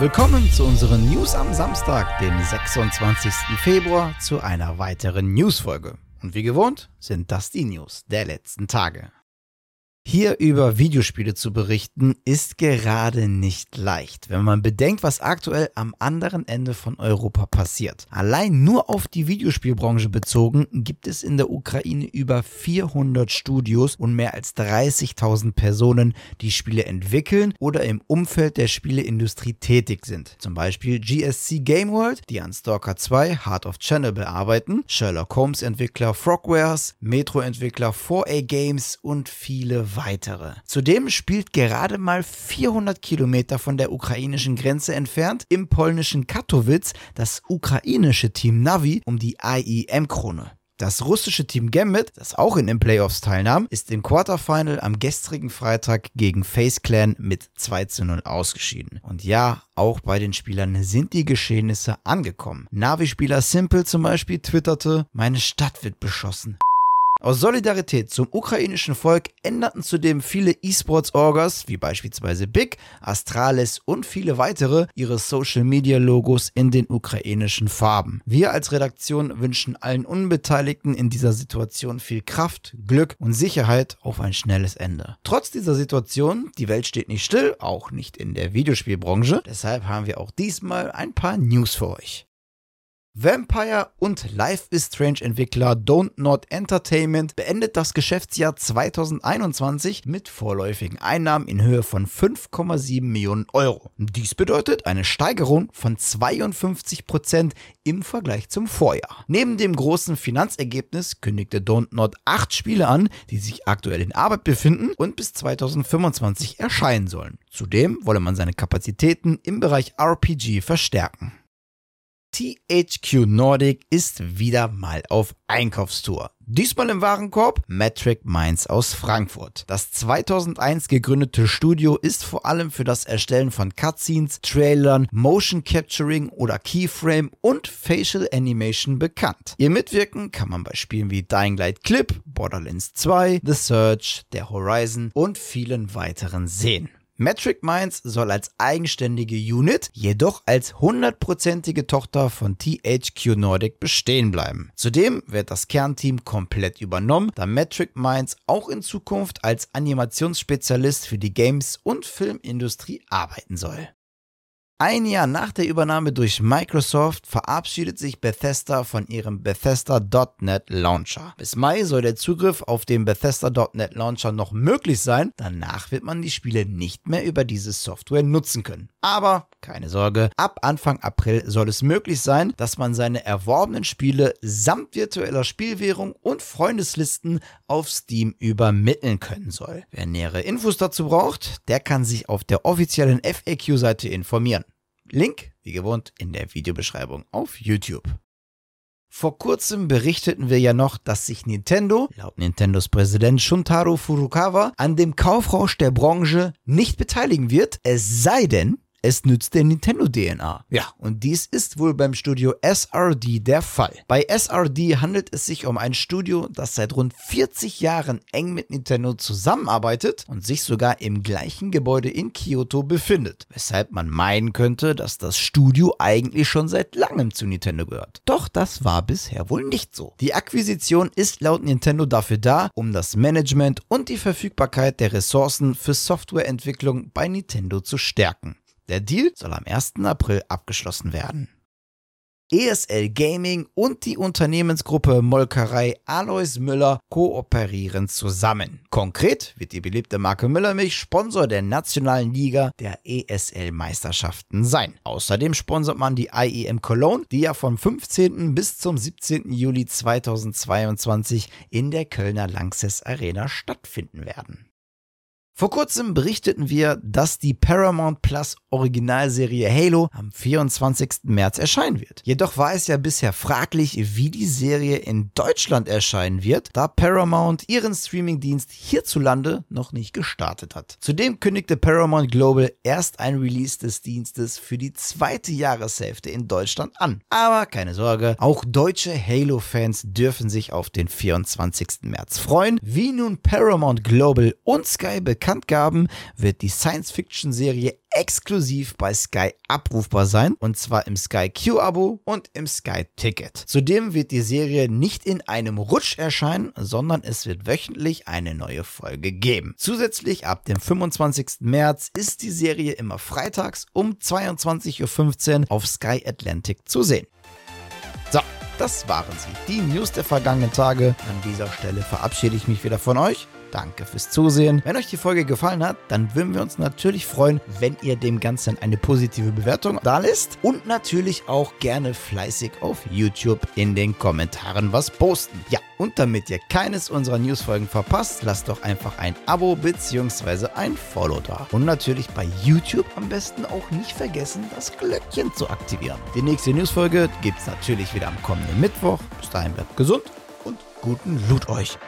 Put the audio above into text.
Willkommen zu unseren News am Samstag, dem 26. Februar, zu einer weiteren Newsfolge. Und wie gewohnt sind das die News der letzten Tage. Hier über Videospiele zu berichten, ist gerade nicht leicht, wenn man bedenkt, was aktuell am anderen Ende von Europa passiert. Allein nur auf die Videospielbranche bezogen gibt es in der Ukraine über 400 Studios und mehr als 30.000 Personen, die Spiele entwickeln oder im Umfeld der Spieleindustrie tätig sind. Zum Beispiel GSC Game World, die an Stalker 2 Heart of Chernobyl arbeiten, Sherlock Holmes Entwickler Frogwares, Metro Entwickler 4A Games und viele weitere. Zudem spielt gerade mal 400 Kilometer von der ukrainischen Grenze entfernt im polnischen Katowice das ukrainische Team Navi um die IEM-Krone. Das russische Team Gambit, das auch in den Playoffs teilnahm, ist im Quarterfinal am gestrigen Freitag gegen Face Clan mit 2 zu 0 ausgeschieden. Und ja, auch bei den Spielern sind die Geschehnisse angekommen. Navi-Spieler Simple zum Beispiel twitterte, meine Stadt wird beschossen. Aus Solidarität zum ukrainischen Volk änderten zudem viele E-Sports-Orgas, wie beispielsweise Big, Astralis und viele weitere, ihre Social-Media-Logos in den ukrainischen Farben. Wir als Redaktion wünschen allen Unbeteiligten in dieser Situation viel Kraft, Glück und Sicherheit auf ein schnelles Ende. Trotz dieser Situation, die Welt steht nicht still, auch nicht in der Videospielbranche, deshalb haben wir auch diesmal ein paar News für euch. Vampire und Life is Strange Entwickler Don't Not Entertainment beendet das Geschäftsjahr 2021 mit vorläufigen Einnahmen in Höhe von 5,7 Millionen Euro. Dies bedeutet eine Steigerung von 52 Prozent im Vergleich zum Vorjahr. Neben dem großen Finanzergebnis kündigte Don't Not acht Spiele an, die sich aktuell in Arbeit befinden und bis 2025 erscheinen sollen. Zudem wolle man seine Kapazitäten im Bereich RPG verstärken. THQ Nordic ist wieder mal auf Einkaufstour. Diesmal im Warenkorb Metric Minds aus Frankfurt. Das 2001 gegründete Studio ist vor allem für das Erstellen von Cutscenes, Trailern, Motion Capturing oder Keyframe und Facial Animation bekannt. Ihr Mitwirken kann man bei Spielen wie Dying Light Clip, Borderlands 2, The Search, der Horizon und vielen weiteren sehen. Metric Minds soll als eigenständige Unit, jedoch als hundertprozentige Tochter von THQ Nordic bestehen bleiben. Zudem wird das Kernteam komplett übernommen, da Metric Minds auch in Zukunft als Animationsspezialist für die Games- und Filmindustrie arbeiten soll. Ein Jahr nach der Übernahme durch Microsoft verabschiedet sich Bethesda von ihrem Bethesda.NET Launcher. Bis Mai soll der Zugriff auf den Bethesda.NET Launcher noch möglich sein, danach wird man die Spiele nicht mehr über diese Software nutzen können. Aber keine Sorge, ab Anfang April soll es möglich sein, dass man seine erworbenen Spiele samt virtueller Spielwährung und Freundeslisten auf Steam übermitteln können soll. Wer nähere Infos dazu braucht, der kann sich auf der offiziellen FAQ-Seite informieren. Link, wie gewohnt, in der Videobeschreibung auf YouTube. Vor kurzem berichteten wir ja noch, dass sich Nintendo, laut Nintendos Präsident Shuntaro Furukawa, an dem Kaufrausch der Branche nicht beteiligen wird, es sei denn, es nützt der Nintendo-DNA. Ja, und dies ist wohl beim Studio SRD der Fall. Bei SRD handelt es sich um ein Studio, das seit rund 40 Jahren eng mit Nintendo zusammenarbeitet und sich sogar im gleichen Gebäude in Kyoto befindet, weshalb man meinen könnte, dass das Studio eigentlich schon seit langem zu Nintendo gehört. Doch das war bisher wohl nicht so. Die Akquisition ist laut Nintendo dafür da, um das Management und die Verfügbarkeit der Ressourcen für Softwareentwicklung bei Nintendo zu stärken. Der Deal soll am 1. April abgeschlossen werden. ESL Gaming und die Unternehmensgruppe Molkerei Alois Müller kooperieren zusammen. Konkret wird die beliebte Marke Müllermilch Sponsor der nationalen Liga der ESL Meisterschaften sein. Außerdem sponsert man die IEM Cologne, die ja vom 15. bis zum 17. Juli 2022 in der Kölner Lanxess Arena stattfinden werden. Vor kurzem berichteten wir, dass die Paramount Plus Originalserie Halo am 24. März erscheinen wird. Jedoch war es ja bisher fraglich, wie die Serie in Deutschland erscheinen wird, da Paramount ihren Streamingdienst hierzulande noch nicht gestartet hat. Zudem kündigte Paramount Global erst ein Release des Dienstes für die zweite Jahreshälfte in Deutschland an. Aber keine Sorge, auch deutsche Halo-Fans dürfen sich auf den 24. März freuen, wie nun Paramount Global und Sky bekannt bekannt gaben, wird die Science-Fiction-Serie exklusiv bei Sky abrufbar sein und zwar im Sky Q-Abo und im Sky Ticket. Zudem wird die Serie nicht in einem Rutsch erscheinen, sondern es wird wöchentlich eine neue Folge geben. Zusätzlich ab dem 25. März ist die Serie immer freitags um 22.15 Uhr auf Sky Atlantic zu sehen. So, das waren sie, die News der vergangenen Tage. An dieser Stelle verabschiede ich mich wieder von euch. Danke fürs Zusehen. Wenn euch die Folge gefallen hat, dann würden wir uns natürlich freuen, wenn ihr dem Ganzen eine positive Bewertung da lässt und natürlich auch gerne fleißig auf YouTube in den Kommentaren was posten. Ja, und damit ihr keines unserer Newsfolgen verpasst, lasst doch einfach ein Abo bzw. ein Follow da. Und natürlich bei YouTube am besten auch nicht vergessen, das Glöckchen zu aktivieren. Die nächste Newsfolge gibt es natürlich wieder am kommenden Mittwoch. Bis dahin bleibt gesund und guten Loot euch.